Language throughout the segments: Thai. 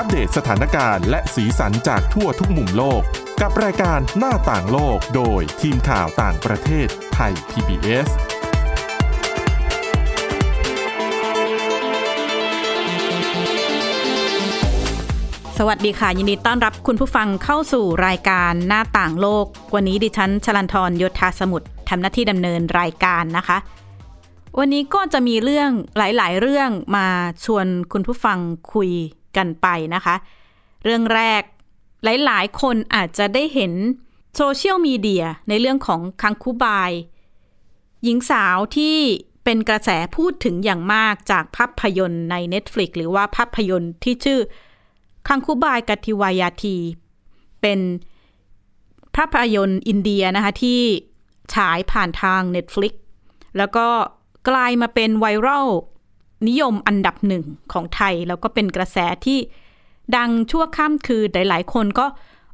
อัปเดตสถานการณ์และสีสันจากทั่วทุกมุมโลก กับรายการหน้าต่างโลกโดยทีมข่าวต่างประเทศไทย PBS สวัสดีค่ะ ยินดีต้อนรับคุณผู้ฟังเข้าสู่รายการหน้าต่างโลก วันนี้ดิฉันชลันทรยศธาสมุทรทำหน้าที่ดำเนินรายการนะคะ วันนี้ก็จะมีเรื่องหลาย ๆ เรื่องมาชวนคุณผู้ฟังคุย กันไปนะคะ เรื่องแรกหลาย ๆ คนอาจจะได้เห็นโซเชียลมีเดียในเรื่องของคังคูบาย หญิงสาวที่เป็นกระแสพูดถึงอย่างมากจากภาพยนตร์ใน Netflix หรือว่าภาพยนตร์ที่ชื่อคังคูบายกาธิยาวาดี เป็นภาพยนตร์อินเดียนะคะที่ฉายผ่านทาง Netflix แล้วก็กลายมาเป็นไวรัล นิยมอันดับหนึ่งของไทย แล้วก็เป็นกระแสที่ดังชั่วข้ามคืนหลาย ๆ คนก็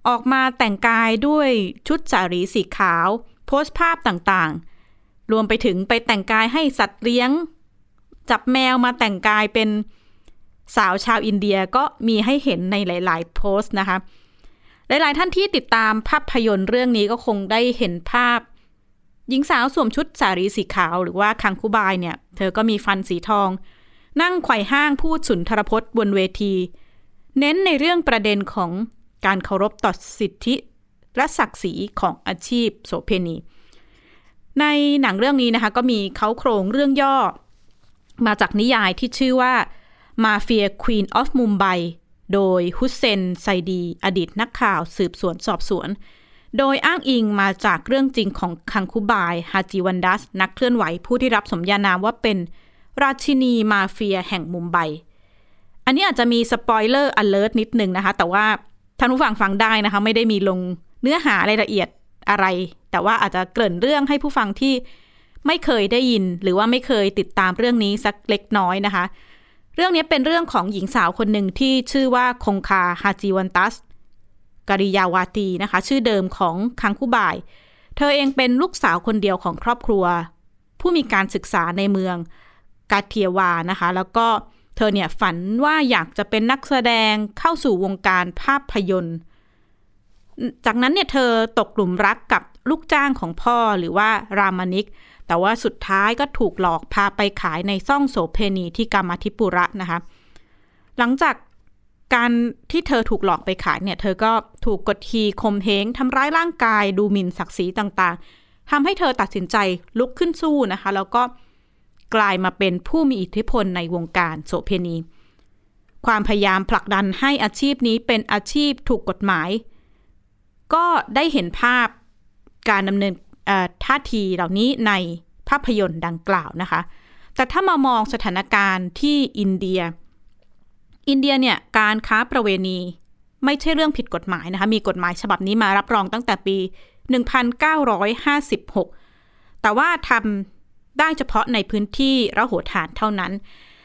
ออกมาแต่งกายด้วยชุดสารีสีขาว โพสต์ภาพต่างๆ รวมไปถึงไปแต่งกายให้สัตว์เลี้ยง จับแมวมาแต่งกายเป็นสาวชาวอินเดียก็มีให้เห็นในหลาย ๆ โพสต์นะคะ หลาย ๆ ท่านที่ติดตามภาพยนตร์เรื่องนี้ก็คงได้เห็นภาพ หญิงสาวสวมชุดสารีสีขาวหรือว่าคังคูบายเนี่ย เธอก็มีฟันสีทอง นั่งไขว่ห้างพูดสุนทรพจน์บนเวที เน้นในเรื่องประเด็นของการเคารพต่อสิทธิและศักดิ์ศรีของอาชีพโสเพณี ในหนังเรื่องนี้นะคะ ก็มีเขาโครงเรื่องย่อ มาจากนิยายที่ชื่อว่าMafia Queens of Mumbai โดยฮุสเซนไซดี อดีตนักข่าวสืบสวนสอบสวน โดยอ้างอิงมาจากเรื่องจริงของคังคูบายฮาจิวันดัส นักเคลื่อนไหวผู้ที่รับสมญานามว่าเป็นราชินีมาเฟียแห่งมุมไบ อันนี้อาจจะมี spoiler alert นิดนึงนะคะ แต่ว่าท่านผู้ฟังฟังได้นะคะ ไม่ได้มีลงเนื้อหารายละเอียดอะไร แต่ว่าอาจจะเกริ่นเรื่องให้ผู้ฟังที่ไม่เคยได้ยิน หรือว่าไม่เคยติดตามเรื่องนี้สักเล็กน้อยนะคะ เรื่องนี้เป็นเรื่องของหญิงสาวคนหนึ่งที่ชื่อว่าคงคาฮาจิวันตัส กริยาวาตีนะคะ ชื่อเดิมของคังคูบาย เธอเองเป็นลูกสาวคนเดียวของครอบครัว ผู้มีการศึกษาในเมืองกาเทียวานะคะ แล้วก็เธอเนี่ยฝันว่าอยากจะเป็นนักแสดงเข้าสู่วงการภาพยนตร์ จากนั้นเนี่ยเธอตกหลุมรักกับลูกจ้างของพ่อหรือว่ารามานิก แต่ว่าสุดท้ายก็ถูกหลอกพาไปขายในซ่องโสเพณีที่กามาทิปุระนะคะ หลังจาก การที่เธอถูกหลอกไปขายเนี่ย เธอก็ถูกกดขี่ข่มเหงทำร้ายร่างกาย ดูหมิ่นศักดิ์ศรีต่างๆทำให้เธอตัดสินใจลุกขึ้นสู้นะคะ แล้วก็กลายมาเป็นผู้มีอิทธิพลในวงการโสเพณี ความพยายามผลักดันให้อาชีพนี้เป็นอาชีพถูกกฎหมาย ก็ได้เห็นภาพการดำเนินท่าทีเหล่านี้ในภาพยนตร์ดังกล่าวนะคะ แต่ถ้ามามองสถานการณ์ที่อินเดีย อินเดียเนี่ยการค้าประเวณี ไม่ใช่เรื่องผิดกฎหมายนะคะมีกฎหมายฉบับนี้มารับรองตั้งแต่ปี 1956 แต่ว่าทำได้เฉพาะในพื้นที่ระโหฐานเท่านั้น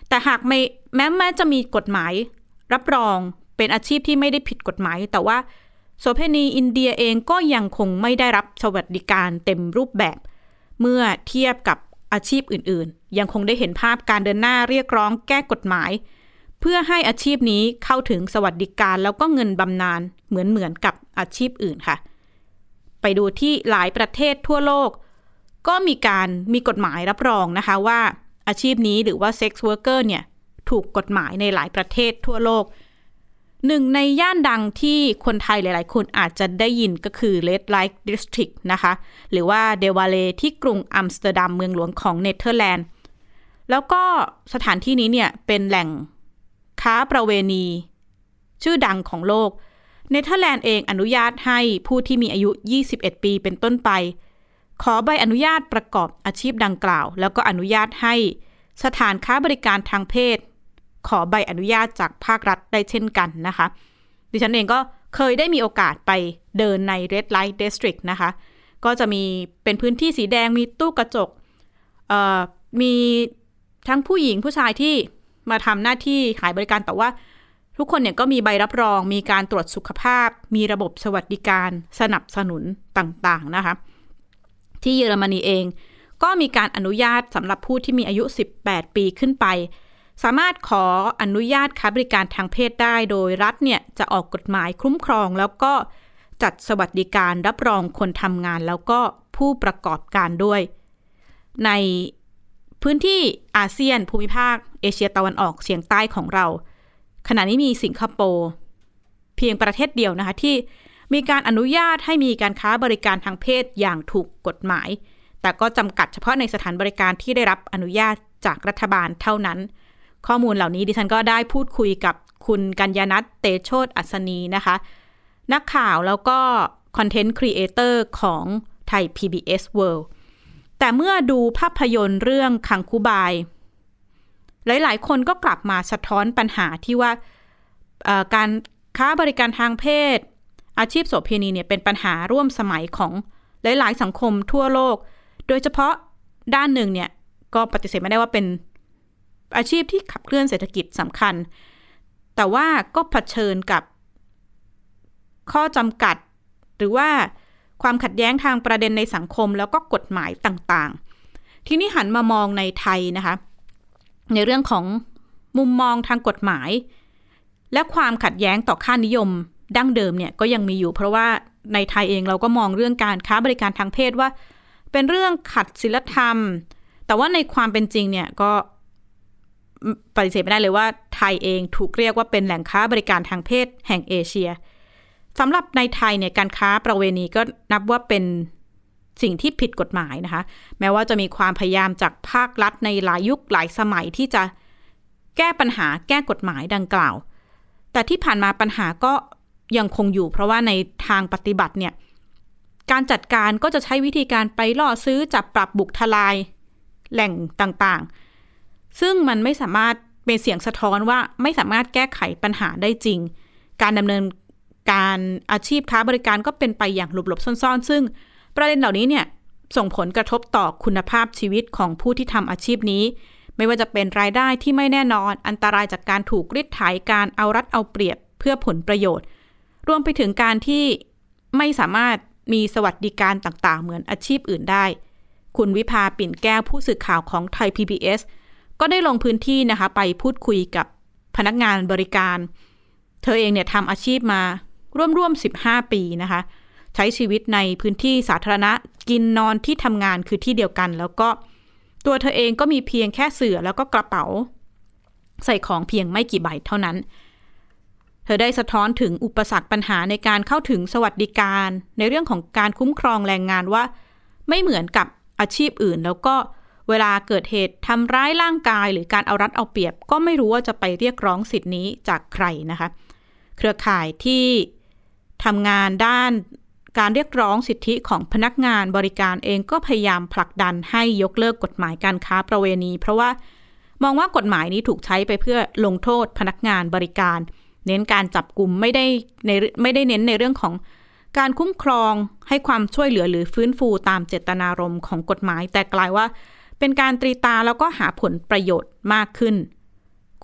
แต่หากไม่แม้แม้จะมีกฎหมายรับรองเป็นอาชีพที่ไม่ได้ผิดกฎหมาย แต่ว่าโสเพณีอินเดียเองก็ยังคงไม่ได้รับสวัสดิการเต็มรูปแบบ เมื่อเทียบกับอาชีพอื่น ๆ ยังคงได้เห็นภาพการเดินหน้าเรียกร้องแก้กฎหมาย เพื่อให้อาชีพนี้เข้าถึงสวัสดิการแล้วก็เงินบำนาญเหมือนเหมือนกับอาชีพอื่นค่ะ ไปดูที่หลายประเทศทั่วโลก ก็มีการมีกฎหมายรับรองนะคะว่าอาชีพนี้หรือว่า sex worker เนี่ยถูกกฎหมายในหลายประเทศทั่วโลก หนึ่งในย่านดังที่คนไทยหลาย ๆ คนอาจจะได้ยินก็คือ Red Light District นะคะ หรือว่า De Wallen ที่กรุงอัมสเตอร์ดัมเมืองหลวงของเนเธอร์แลนด์ แล้วก็สถานที่นี้เนี่ยเป็นแหล่ง ค้าประเวณี ชื่อดังของโลก เนเธอร์แลนด์เองอนุญาตให้ผู้ที่มีอายุ 21 ปีเป็นต้นไป ขอใบอนุญาตประกอบอาชีพดังกล่าว แล้วก็อนุญาตให้สถานค้าบริการทางเพศ ขอใบอนุญาตจากภาครัฐได้เช่นกันนะคะ ดิฉันเองก็เคยได้มีโอกาสไปเดินใน Red Light District นะคะ ก็จะมีเป็นพื้นที่สีแดงมีตู้กระจกมีทั้งผู้หญิงผู้ชายที่ มาทำหน้าที่ขายบริการแต่ว่า ทุกคนเนี่ยก็มีใบรับรอง มีการตรวจสุขภาพ มีระบบสวัสดิการสนับสนุนต่างๆนะคะ ที่เยอรมนีเอง ก็มีการอนุญาตสำหรับผู้ที่มีอายุ 18 ปีขึ้นไป สามารถขออนุญาตค้าบริการทางเพศได้โดยรัฐเนี่ยจะออกกฎหมายคุ้มครอง แล้วก็จัดสวัสดิการรับรองคนทำงานแล้วก็ผู้ประกอบการด้วย ใน พื้นที่อาเซียนภูมิภาค เอเชียตะวันออกเฉียงใต้ของเรา ขณะนี้มีสิงคโปร์เพียงประเทศเดียวนะคะที่มีการอนุญาตให้มีการค้าบริการทางเพศอย่างถูกกฎหมาย แต่ก็จำกัดเฉพาะในสถานบริการที่ได้รับอนุญาตจากรัฐบาลเท่านั้น ข้อมูลเหล่านี้ดิฉันก็ได้พูดคุยกับคุณกัญญานัทเตโชตอัศนีนะคะ นักข่าวแล้วก็ content creator ของไทย PBS World แต่เมื่อดูภาพยนตร์เรื่องคังคูบาย หลาย ๆ คนก็กลับมาสะท้อนปัญหาที่ว่าการค้าบริการทางเพศ อาชีพโสเภณีเนี่ยเป็นปัญหาร่วมสมัยของหลาย ๆ สังคมทั่วโลก โดยเฉพาะด้านหนึ่งเนี่ยก็ปฏิเสธไม่ได้ว่าเป็นอาชีพที่ขับเคลื่อนเศรษฐกิจสำคัญ แต่ว่าก็เผชิญกับข้อจำกัดหรือว่า ความขัดแย้งทางประเด็นในสังคม แล้วก็กฎหมายต่างๆ ที่นี่หันมามองในไทยนะคะ ในเรื่องของมุมมองทางกฎหมาย และความขัดแย้งต่อค่านิยมดั้งเดิมเนี่ยก็ยังมีอยู่เพราะว่าในไทยเองเราก็มองเรื่องการค้าบริการทางเพศว่า เป็นเรื่องขัดศีลธรรม แต่ว่าในความเป็นจริงเนี่ยก็ปฏิเสธไม่ได้เลยว่าไทยเองถูกเรียกว่าเป็นแหล่งค้าบริการทางเพศแห่งเอเชีย สำหรับในไทยเนี่ยการค้าประเวณีก็นับว่าเป็นสิ่งที่ผิดกฎหมายนะคะ แม้ว่าจะมีความพยายามจากภาครัฐในหลายยุคหลายสมัยที่จะแก้ปัญหาแก้กฎหมายดังกล่าว แต่ที่ผ่านมาปัญหาก็ยังคงอยู่ เพราะว่าในทางปฏิบัติเนี่ยการจัดการก็จะใช้วิธีการไปล่อซื้อจับปรับบุกทลายแหล่งต่างๆ ซึ่งมันไม่สามารถเป็นเสียงสะท้อนว่าไม่สามารถแก้ไขปัญหาได้จริง การดำเนิน การอาชีพค้าบริการก็เป็นไปอย่างหลบๆซ่อนๆ ซึ่งประเด็นเหล่านี้เนี่ยส่งผลกระทบต่อคุณภาพชีวิตของผู้ที่ทำอาชีพนี้ ไม่ว่าจะเป็นรายได้ที่ไม่แน่นอน อันตรายจากการถูกริดไถการเอารัดเอาเปรียบเพื่อผลประโยชน์ รวมไปถึงการที่ไม่สามารถมีสวัสดิการต่างๆ เหมือนอาชีพอื่นได้ คุณวิภาปิ่นแก้วผู้สื่อข่าวของไทย PBS ก็ได้ลงพื้นที่นะคะไปพูดคุยกับพนักงานบริการ เธอเองเนี่ยทำอาชีพมา ร่วมๆ 15 ปีนะคะ ใช้ชีวิตในพื้นที่สาธารณะกินนอนที่ทำงานคือที่เดียวกัน แล้วก็ตัวเธอเองก็มีเพียงแค่เสือแล้วก็กระเป๋า ใส่ของเพียงไม่กี่ใบเท่านั้น เธอได้สะท้อนถึงอุปสรรคปัญหาในการเข้าถึงสวัสดิการ ในเรื่องของการคุ้มครองแรงงานว่า ไม่เหมือนกับอาชีพอื่น แล้วก็เวลาเกิดเหตุทำร้ายร่างกาย หรือการเอารัดเอาเปรียบ ก็ไม่รู้ว่าจะไปเรียกร้องสิทธินี้จากใครนะคะ เครือข่ายที่ ทำงานด้านการเรียกร้องสิทธิของพนักงานบริการเองก็พยายามผลักดันให้ยกเลิกกฎหมายการค้าประเวณี เพราะว่ามองว่ากฎหมายนี้ถูกใช้ไปเพื่อลงโทษพนักงานบริการ เน้นการจับกลุ่มไม่ได้ในไม่ได้เน้นในเรื่องของการคุ้มครองให้ความช่วยเหลือหรือฟื้นฟูตามเจตนารมณ์ของกฎหมาย แต่กลายว่าเป็นการตรีตาแล้วก็หาผลประโยชน์มากขึ้น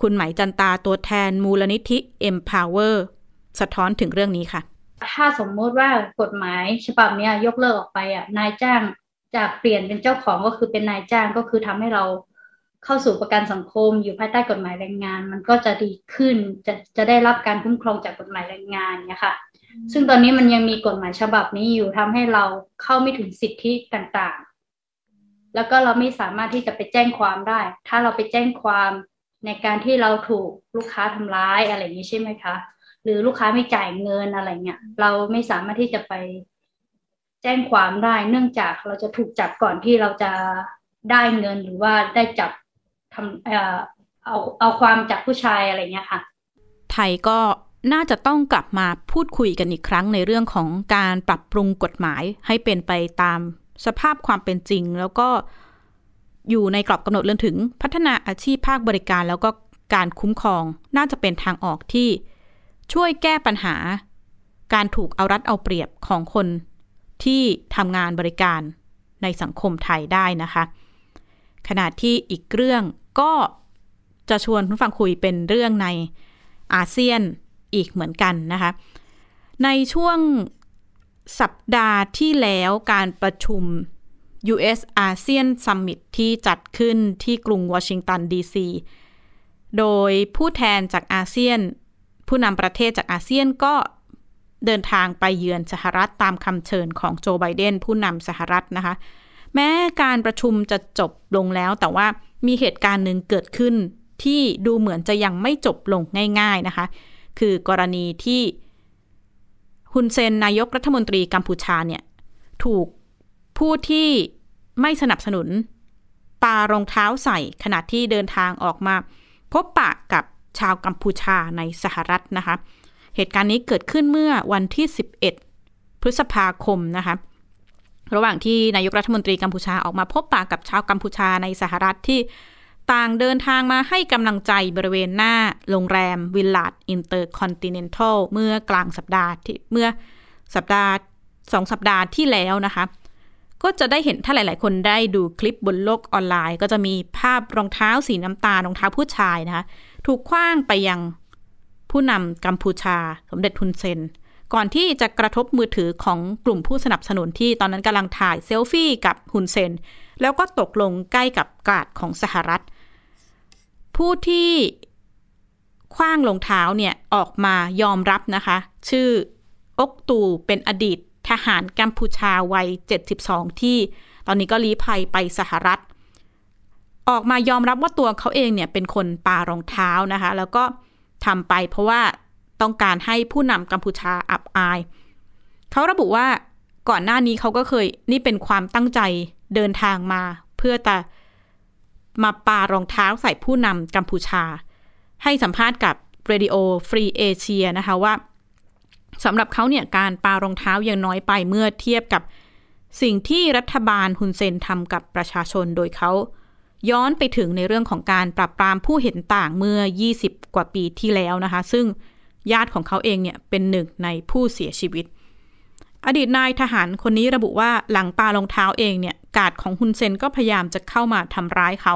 คุณไหมจันตาตัวแทนมูลนิธิ Empower สะท้อนถึงเรื่องนี้ค่ะ ถ้าสมมติว่ากฎหมายฉบับนี้ยกเลิกออกไปอะนายจ้างจากเปลี่ยนเป็นเจ้าของก็คือเป็นนายจ้างก็คือทำให้เราเข้าสู่ประกันสังคมอยู่ภายใต้กฎหมายแรงงาน มันก็จะดีขึ้นจะจะได้รับการคุ้มครองจากกฎหมายแรงงานเนี่ยค่ะ ซึ่งตอนนี้มันยังมีกฎหมายฉบับนี้อยู่ทำให้เราเข้าไม่ถึงสิทธิต่างๆ แล้วก็เราไม่สามารถที่จะไปแจ้งความได้ ถ้าเราไปแจ้งความในการที่เราถูกลูกค้าทำร้ายอะไรอย่างนี้ใช่ไหมคะ หรือลูกค้าไม่จ่ายเงินอะไรเงี้ยเราไม่สามารถที่จะไปแจ้งความได้ เนื่องจากเราจะถูกจับก่อนที่เราจะได้เงินหรือว่าได้จับทำเอ่อเอาเอาความจากผู้ชายอะไรเงี้ยค่ะ ไทยก็น่าจะต้องกลับมาพูดคุยกันอีกครั้งในเรื่องของการปรับปรุงกฎหมายให้เป็นไปตามสภาพความเป็นจริง แล้วก็อยู่ในกรอบกำหนดเรื่องถึงพัฒนาอาชีพภาคบริการ แล้วก็การคุ้มครองน่าจะเป็นทางออกที่ ช่วยแก้ปัญหา การถูกเอารัดเอาเปรียบของคนที่ทำงานบริการในสังคมไทยได้นะคะ ขณะที่อีกเรื่องก็จะชวนคุณฟังคุยเป็นเรื่องในอาเซียนอีกเหมือนกันนะคะ ในช่วงสัปดาห์ที่แล้วการประชุม US ASEAN Summit ที่จัดขึ้นที่กรุงวอชิงตันดีซี โดยผู้แทนจากอาเซียน ผู้นำประเทศจากอาเซียนก็เดินทางไปเยือนสหรัฐตามคำเชิญของโจไบเดนผู้นำสหรัฐนะคะ แม้การประชุมจะจบลงแล้ว แต่ว่ามีเหตุการณ์หนึ่งเกิดขึ้นที่ดูเหมือนจะยังไม่จบลงง่ายๆนะคะ คือกรณีที่ฮุนเซนนายกรัฐมนตรีกัมพูชาเนี่ย ถูกผู้ที่ไม่สนับสนุนปารองเท้าใส่ขณะที่เดินทางออกมา พบปะกับ ชาวกัมพูชาในสหรัฐนะคะ เหตุการณ์นี้เกิดขึ้นเมื่อวันที่ 11 พฤษภาคมนะคะ ระหว่างที่นายกรัฐมนตรีกัมพูชาออกมาพบปะกับชาวกัมพูชาในสหรัฐที่ต่างเดินทางมาให้กำลังใจบริเวณหน้าโรงแรม Willard InterContinental เมื่อกลางสัปดาห์ที่เมื่อสัปดาห์สองสัปดาห์ที่แล้วนะคะ ก็จะได้เห็นถ้าหลาย ๆ คนได้ดูคลิปบนโลกออนไลน์ ก็จะมีภาพรองเท้าสีน้ำตาลรองเท้าผู้ชายนะคะ ถูกคว้างไปยังผู้นำกัมพูชา สมเด็จทุนเซน ก่อนที่จะกระทบมือถือของกลุ่มผู้สนับสนุนที่ตอนนั้นกำลังถ่ายเซลฟี่กับฮุนเซน แล้วก็ตกลงใกล้กับกาดของสหรัฐ ผู้ที่คว้างรองเท้าเนี่ยออกมายอมรับนะคะ ชื่ออกตูเป็นอดีตทหารกัมพูชาวัย 72 ที่ ตอนนี้ก็ลี้ภัยไปสหรัฐ ออกมายอมรับว่าตัวเขาเองเนี่ยเป็นคนปารองเท้านะคะ แล้วก็ทำไปเพราะว่าต้องการให้ผู้นำกัมพูชาอับอาย เขาระบุว่าก่อนหน้านี้เขาก็เคยนี่เป็นความตั้งใจเดินทางมา เพื่อจะมาปารองเท้าใส่ผู้นำกัมพูชา ให้สัมภาษณ์กับ Radio Free Asia นะคะว่าสำหรับเขาเนี่ยการปารองเท้ายังน้อยไปเมื่อเทียบกับสิ่งที่รัฐบาลฮุนเซนทำกับประชาชนโดยเขา ย้อนไปถึงในเรื่องของการปราบปรามผู้เห็นต่างเมื่อ 20 กว่าปีที่แล้วนะคะ ซึ่งญาติของเขาเองเนี่ยเป็นหนึ่งในผู้เสียชีวิต อดีตนายทหารคนนี้ระบุว่าหลังปารองเท้าเองเนี่ยการ์ดของฮุนเซนก็พยายามจะเข้ามาทำร้ายเขา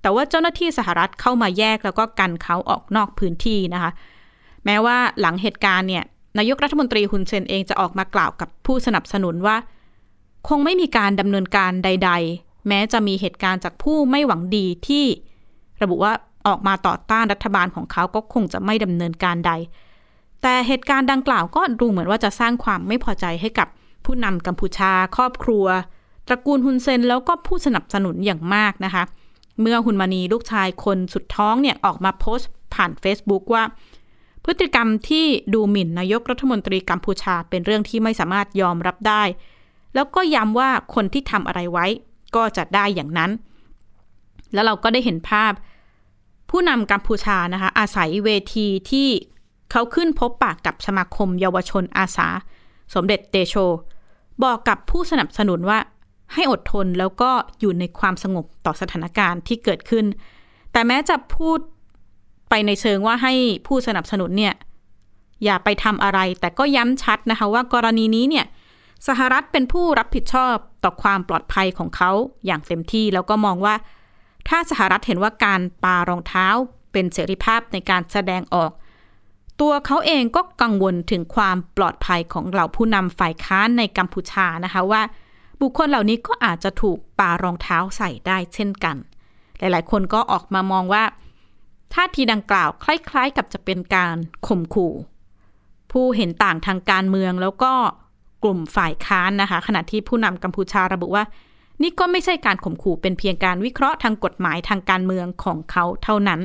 แต่ว่าเจ้าหน้าที่สหรัฐเข้ามาแยกแล้วก็กันเขาออกนอกพื้นที่นะคะ แม้ว่าหลังเหตุการณ์เนี่ยนายกรัฐมนตรีฮุนเซนเองจะออกมากล่าวกับผู้สนับสนุนว่า คงไม่มีการดำเนินการใดๆ แม้จะมีเหตุการณ์จากผู้ไม่หวังดีที่ระบุว่าออกมาต่อต้านรัฐบาลของเขาก็คงจะไม่ดำเนินการใด แต่เหตุการณ์ดังกล่าวก็ดูเหมือนว่าจะสร้างความไม่พอใจให้กับผู้นำกัมพูชา ครอบครัว ตระกูลฮุนเซนแล้วก็ผู้สนับสนุนอย่างมากนะคะ เมื่อฮุนมานีลูกชายคนสุดท้องเนี่ยออกมาโพสต์ผ่าน Facebook ว่า พฤติกรรมที่ดูหมิ่นนายกรัฐมนตรีกัมพูชาเป็นเรื่องที่ไม่สามารถยอมรับได้ แล้วก็ย้ำว่าคนที่ทำอะไรไว้ ก็จะได้อย่างนั้น แล้วเราก็ได้เห็นภาพผู้นำกัมพูชานะคะอาศัยเวทีที่เขาขึ้นพบปากกับสมาคมเยาวชนอาสา สมเด็จเตโช บอกกับผู้สนับสนุนว่าให้อดทนแล้วก็อยู่ในความสงบต่อสถานการณ์ที่เกิดขึ้น แต่แม้จะพูดไปในเชิงว่าให้ผู้สนับสนุนเนี่ยอย่าไปทำอะไร แต่ก็ย้ำชัดนะคะว่ากรณีนี้เนี่ยสหรัฐเป็นผู้รับผิดชอบ ต่อความปลอดภัยของเขาอย่างเต็มที่ แล้วก็มองว่า ถ้าสหรัฐเห็นว่าการปารองเท้าเป็นเสรีภาพในการแสดงออก ตัวเขาเองก็กังวลถึงความปลอดภัยของเหล่าผู้นำฝ่ายค้านในกัมพูชานะคะว่า บุคคลเหล่านี้ก็อาจจะถูกปารองเท้าใส่ได้เช่นกัน หลายๆ คนก็ออกมามองว่าท่าทีดังกล่าวคล้าย ๆ กับจะเป็นการข่มขู่ ผู้เห็นต่างทางการเมืองแล้วก็ กลุ่มฝ่ายค้านนะคะ ขณะที่ผู้นำกัมพูชาระบุว่า นี่ก็ไม่ใช่การข่มขู่เป็นเพียงการวิเคราะห์ทางกฎหมายทางการเมืองของเขาเท่านั้น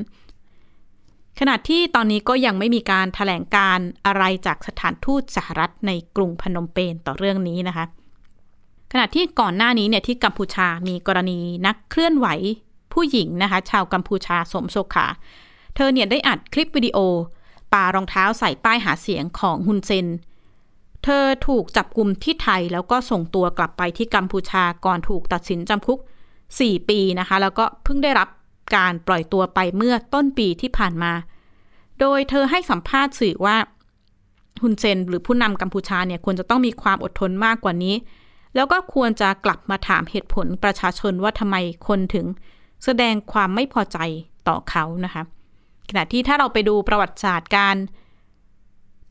ขณะที่ตอนนี้ก็ยังไม่มีการถแถลงการอะไรจากสถานทูตสหรัฐในกรุงพนมเปญต่อเรื่องนี้นะคะ ขณะที่ก่อนหน้านี้เนี่ยที่กัมพูชามีกรณีนักเคลื่อนไหวผู้หญิงนะคะ ชาวกัมพูชาสมโซขา เธอเนี่ยได้อัดคลิปวิดีโอปารองเท้าใส่ป้ายหาเสียงของฮุนเซน เธอถูกจับกลุ่มที่ไทยแล้วก็ส่งตัวกลับไปที่กัมพูชาก่อนถูกตัดสินจำคุก 4 ปีนะคะ แล้วก็เพิ่งได้รับการปล่อยตัวไปเมื่อต้นปีที่ผ่านมา โดยเธอให้สัมภาษณ์สื่อว่าฮุนเซนหรือผู้นำกัมพูชาเนี่ยควรจะต้องมีความอดทนมากกว่านี้ แล้วก็ควรจะกลับมาถามเหตุผลประชาชนว่าทำไมคนถึงแสดงความไม่พอใจต่อเขานะคะขณะที่ถ้าเราไปดูประวัติศาสตร์การ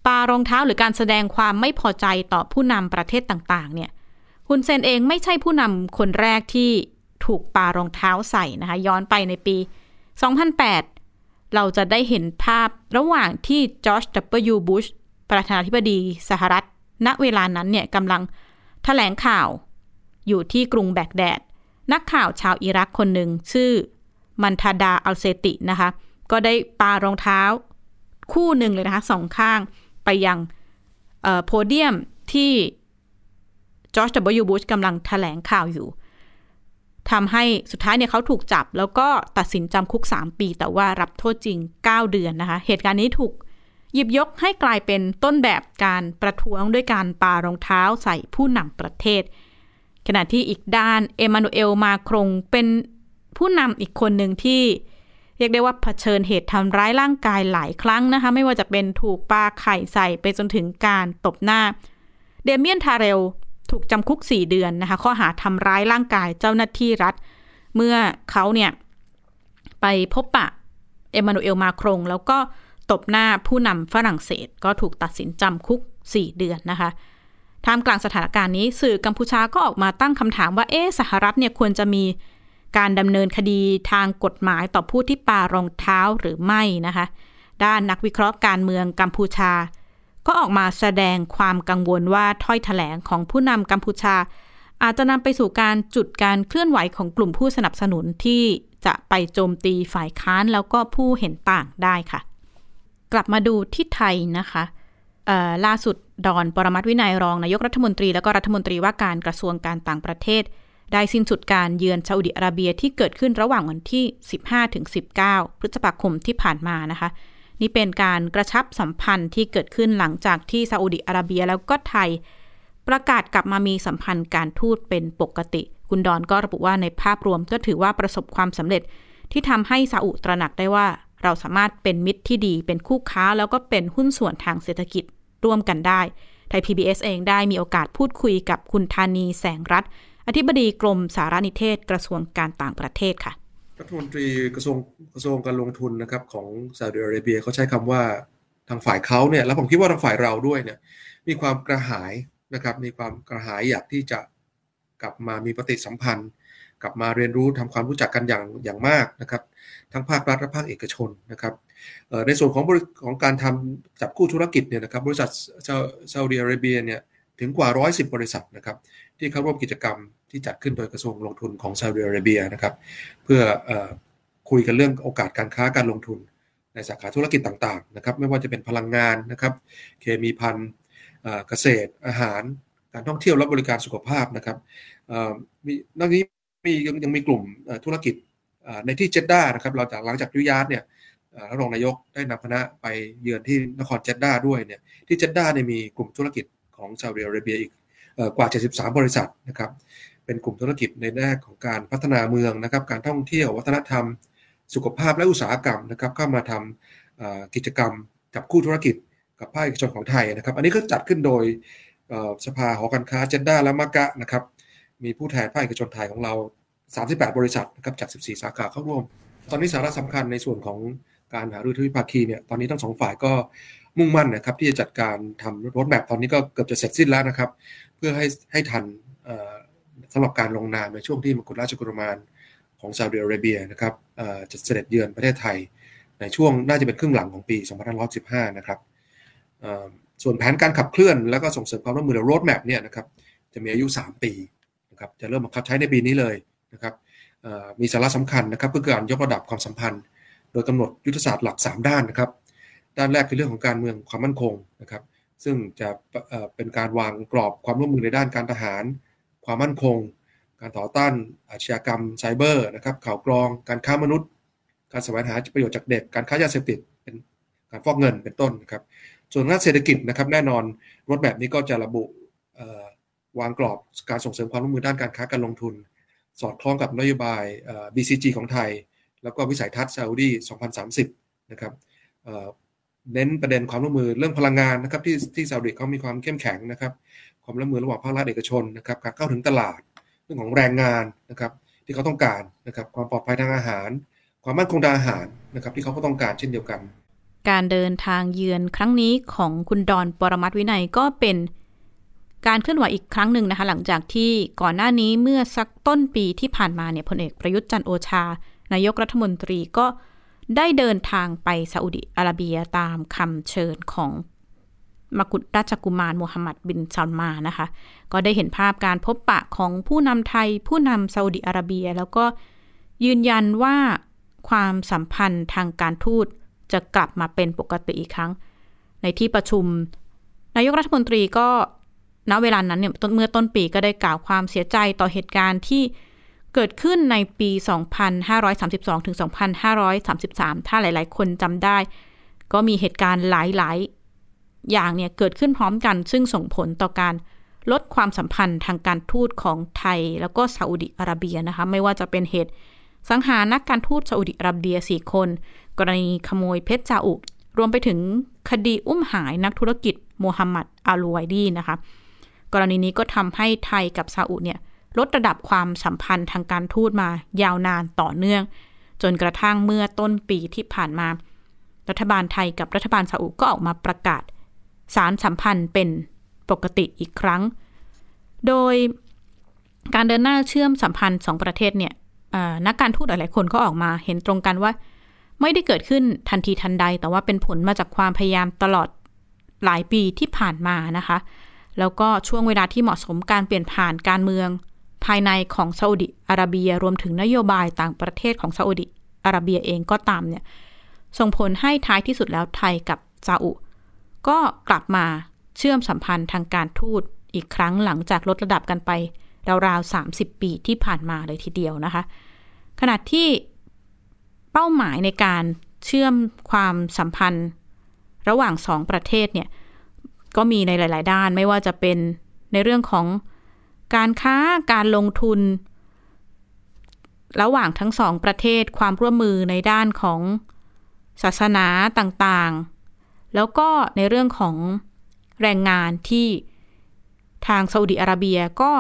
ปารองเท้าหรือการแสดงความไม่พอใจต่อผู้นำประเทศต่างๆ เนี่ยฮุนเซนเองไม่ใช่ผู้นำคนแรกที่ถูกปารองเท้าใส่นะคะ ย้อนไปในปี 2008 เราจะได้เห็นภาพระหว่างที่จอร์จดับเบิลยูบุชประธานาธิบดีสหรัฐ ณเวลานั้นเนี่ยกำลังแถลงข่าวอยู่ที่กรุงแบกแดด นักข่าวชาวอิรักคนหนึ่งชื่อมุนตาดาร์ อัลไซดีนะคะ ก็ได้ปารองเท้าคู่หนึ่งเลยนะคะสองข้าง ไปยังโพเดียมที่จอร์จดับเบิลยูบุชกำลังถแถลงข่าวอยู่ทำให้สุดท้ายเนี่ยเขาถูกจับ แล้วก็ตัดสินจำคุก 3 ปี แต่ว่ารับโทษจริง 9 เดือนนะคะ เหตุการณ์นี้ถูกหยิบยกให้กลายเป็นต้นแบบการประท้วงด้วยการปารองเท้าใส่ผู้นำประเทศ ขณะที่อีกด้านเอมานูเอลมาครงเป็นผู้นำอีกคนหนึ่งที่ เรียกได้ว่าเผชิญเหตุทำร้ายร่างกายหลายครั้งนะคะ ไม่ว่าจะเป็นถูกปาไข่ใส่ไปจนถึงการตบหน้า เดเมียนทาเรลถูกจำคุก 4 เดือนนะคะ ข้อหาทำร้ายร่างกายเจ้าหน้าที่รัฐ เมื่อเขาเนี่ย ไปพบปะเอมานูเอลมาครง แล้วก็ตบหน้าผู้นำฝรั่งเศส ก็ถูกตัดสินจำคุก 4 เดือนนะคะท่ามกลางสถานการณ์นี้ สื่อกัมพูชาก็ออกมาตั้งคำถามว่าเอ๊สหรัฐเนี่ยควรจะมี การดำเนินคดีทางกฎหมายต่อผู้ที่ปารองเท้าหรือไม่นะคะ ด้านนักวิเคราะห์การเมืองกัมพูชา ก็ออกมาแสดงความกังวลว่าถ้อยถแถลงของผู้นำกัมพูชา อาจจะนำไปสู่การจุดการเคลื่อนไหวของกลุ่มผู้สนับสนุนที่จะไปโจมตีฝ่ายค้านแล้วก็ผู้เห็นต่างได้ค่ะ กลับมาดูที่ไทยนะคะล่าสุดดอนปรมัตวินัยรองนายกรัฐมนตรี และก็รัฐมนตรีว่าการกระทรวงการต่างประเทศ ได้สิ้นสุดการเยือนซาอุดิอาระเบียที่เกิดขึ้นระหว่างวันที่ 15-19 พฤษภาคมที่ผ่านมานะคะ นี่เป็นการกระชับสัมพันธ์ที่เกิดขึ้นหลังจากที่ซาอุดิอาระเบียแล้วก็ไทย ประกาศกลับมามีสัมพันธ์การทูตเป็นปกติ คุณดอนก็ระบุว่าในภาพรวมก็ถือว่าประสบความสำเร็จ ที่ทำให้ซาอุตระหนักได้ว่า เราสามารถเป็นมิตรที่ดี เป็นคู่ค้าแล้วก็เป็นหุ้นส่วนทางเศรษฐกิจร่วมกันได้ ไทย PBS เองได้มีโอกาสพูดคุยกับคุณธานีแสงรัฐ อธิบดีกรมสารนิเทศกระทรวงการต่างประเทศค่ะรัฐมนตรีกระทรวงกระทรวงการลงทุนนะครับของซาอุดิอาระเบียเขาใช้คำว่าทางฝ่ายเขาเนี่ยแล้วผมคิดว่าทางฝ่ายเราด้วยเนี่ยมีความกระหายนะครับมีความกระหายอยากที่จะกลับมามีปฏิสัมพันธ์ กลับมาเรียนรู้ทำความรู้จักกันอย่างอย่างมากนะครับ ทั้งภาครัฐและภาคเอกชนนะครับในส่วนของของการทำจับคู่ธุรกิจเนี่ยนะครับบริษัทซาอุดิอาระเบียเนี่ย ถึงกว่า 110 บริษัทนะครับที่เข้าร่วมกิจกรรมที่จัดขึ้นโดยกระทรวงลงทุนของซาอุดิอาระเบียนะครับเพื่ออคุยกันเรื่องโอกาสการค้าการลงทุน ในสาขาธุรกิจต่างๆนะครับไม่ว่าจะเป็นพลังงานนะครับเคมีพันเกษตรอาหารการท่องเที่ยวและบริการสุขภาพนะครับมีนอกนี้มียังยังมีกลุ่มธุรกิจในที่เจด้านะครับเราจากหลังจากยุยาร์เนี่ยรองนายกได้นำคณะไปเยือนที่นครเจด้าด้วยเนี่ยที่เจด้าเนี่ยมีกลุ่มธุรกิจ ของซาอุดิอาระเบียอีกกว่า 73 บริษัทนะครับ เป็นกลุ่มธุรกิจในแง่ของการพัฒนาเมืองนะครับ การท่องเที่ยววัฒนธรรม สุขภาพและอุตสาหกรรมนะครับ เข้ามาทำกิจกรรมจับคู่ธุรกิจกับภาคเอกชนของไทยนะครับ อันนี้ก็จัดขึ้นโดยสภาหอการค้าเจนด้าและมากะนะครับ มีผู้แทนภาคเอกชนไทยของเรา 38 บริษัทนะครับจาก 14 สาขาเข้าร่วม ตอนนี้สาระสำคัญในส่วนของการหารือทวิภาคีเนี่ย ตอนนี้ทั้งสองฝ่ายก็ มุ่งมั่นนะครับที่จะจัดการทำรถแมพตอนนี้ก็เกือบจะเสร็จสิ้นแล้วนะครับ เพื่อให้ให้ทันสำหรับการลงนามในช่วงที่มกุฎราชกุมารของซาอุดิอาระเบียนะครับจะเสด็จเยือนประเทศไทย ในช่วงน่าจะเป็นครึ่งหลังของปี 2515 นะครับส่วนแผนการขับเคลื่อนแล้วก็ส่งเสริมความร่วมมือหรือ road map เนี่ยนะครับจะมีอายุ 3 ปีนะครับจะเริ่มบังคับใช้ในปีนี้เลยนะครับมีสาระสำคัญนะครับเพื่อการยกระดับความสัมพันธ์ โดยกำหนดยุทธศาสตร์หลัก 3 ด้านนะครับ ด้านแรกคือเรื่องของการเมืองความมั่นคงนะครับ ซึ่งจะเป็นการวางกรอบความร่วมมือในด้านการทหาร ความมั่นคง การต่อต้านอาชญากรรมไซเบอร์นะครับข่าวกรองการค้ามนุษย์ การแสวงหาประโยชน์จากเด็ก การค้ายาเสพติดเป็นการฟอกเงินเป็นต้นนะครับ ส่วนด้านเศรษฐกิจนะครับแน่นอนรถแบบนี้ก็จะระบุวางกรอบการส่งเสริมความร่วมมือด้านการค้าการลงทุน สอดคล้องกับนโยบาย BCG ของไทย แล้วก็วิสัยทัศน์ซาอุดี2030 นะครับ เน้นประเด็นความร่วมมือเรื่องพลังงานนะครับที่ที่ซาอุดิเขามีความเข้มแข็งนะครับ ความร่วมมือระหว่างภาครัฐเอกชนนะครับการเข้าถึงตลาดเรื่องของแรงงานนะครับที่เขาต้องการนะครับความปลอดภัยทางอาหาร ความมั่นคงทางอาหารนะครับที่เขาก็ต้องการเช่นเดียวกัน การเดินทางเยือนครั้งนี้ของคุณดอนปรมัตวินัยก็เป็นการเคลื่อนไหวอีกครั้งหนึ่งนะคะหลังจากที่ก่อนหน้านี้เมื่อสักต้นปีที่ผ่านมาเนี่ยพลเอกประยุทธ์จันโอชา นายกรัฐมนตรีก็ ได้เดินทางไปซาอุดิอาระเบียตามคำเชิญของมกุฎราชกุมารมูฮัมหมัดบินซัลมานะคะ ก็ได้เห็นภาพการพบปะของผู้นำไทย ผู้นำซาอุดิอาระเบีย แล้วก็ยืนยันว่าความสัมพันธ์ทางการทูตจะกลับมาเป็นปกติอีกครั้ง ในที่ประชุม นายกรัฐมนตรีก็ณเวลานั้นเนี่ยเมื่อต้นปีก็ได้กล่าวความเสียใจต่อเหตุการณ์ที่ เกิดขึ้นในปี 2532 ถึง 2533 ถ้าหลาย ๆ คนจำได้ ก็มีเหตุการณ์หลาย ๆ อย่างเนี่ยเกิดขึ้นพร้อมกัน ซึ่งส่งผลต่อการลดความสัมพันธ์ทางการทูตของไทย แล้วก็ซาอุดิอาระเบียนะคะ ไม่ว่าจะเป็นเหตุสังหารนักการทูตซาอุดิอาระเบีย 4 คน กรณีขโมยเพชรซาอุ รวมไปถึงคดีอุ้มหายนักธุรกิจโมฮัมหมัดอาลูไวดีนะคะ กรณีนี้ก็ทำให้ไทยกับซาอุเนี่ย ลดระดับความสัมพันธ์ทางการทูตมายาวนานต่อเนื่อง จนกระทั่งเมื่อต้นปีที่ผ่านมา รัฐบาลไทยกับรัฐบาลซาอุก็ออกมาประกาศ สารสัมพันธ์เป็นปกติอีกครั้ง โดยการเดินหน้าเชื่อมสัมพันธ์สองประเทศเนี่ยนักการทูตหลายๆคนก็ออกมาเห็นตรงกันว่า ไม่ได้เกิดขึ้นทันทีทันใด แต่ว่าเป็นผลมาจากความพยายามตลอดหลายปีที่ผ่านมานะคะ แล้วก็ช่วงเวลาที่เหมาะสมการเปลี่ยนผ่านการเมือง ภายในของซาอุดิอาระเบียรวมถึงนโยบายต่างประเทศของซาอุดิอาระเบียเองก็ตามเนี่ยส่งผลให้ท้ายที่สุดแล้วไทยกับซาอุ ก็กลับมาเชื่อมสัมพันธ์ทางการทูตอีกครั้งหลังจากลดระดับกันไป ราวๆ 30 ปีที่ผ่านมาเลยทีเดียวนะคะ ขณะที่เป้าหมายในการเชื่อมความสัมพันธ์ระหว่างสองประเทศเนี่ยก็มีในหลาย ๆ ด้านไม่ว่าจะเป็นในเรื่องของ การค้าการลงทุน ระหว่างทั้งสองประเทศความร่วมมือในด้านของศาสนาต่างๆ แล้วก็ในเรื่องของแรงงานที่ทางซาอุดิอาระเบียก็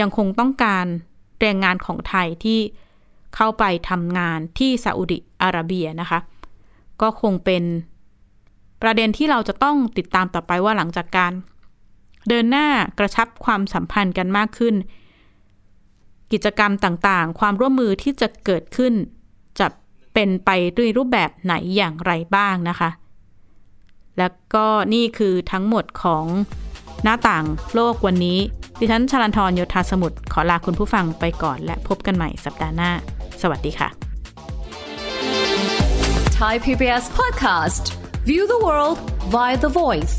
ยังคงต้องการแรงงานของไทยที่เข้าไปทำงานที่ซาอุดิอาระเบียนะคะ ก็คงเป็นประเด็นที่เราจะต้องติดตามต่อไปว่าหลังจากการ เดินหน้ากระชับความสัมพันธ์กันมากขึ้น กิจกรรมต่างๆ ความร่วมมือที่จะเกิดขึ้น จะเป็นไปด้วยรูปแบบไหนอย่างไรบ้างนะคะ และก็นี่คือทั้งหมดของหน้าต่างโลกวันนี้ ดิฉันชลันทรโยธาสมุทรขอลาคุณผู้ฟังไปก่อน และพบกันใหม่สัปดาห์หน้า สวัสดีค่ะ Thai PBS podcast View the world via the voice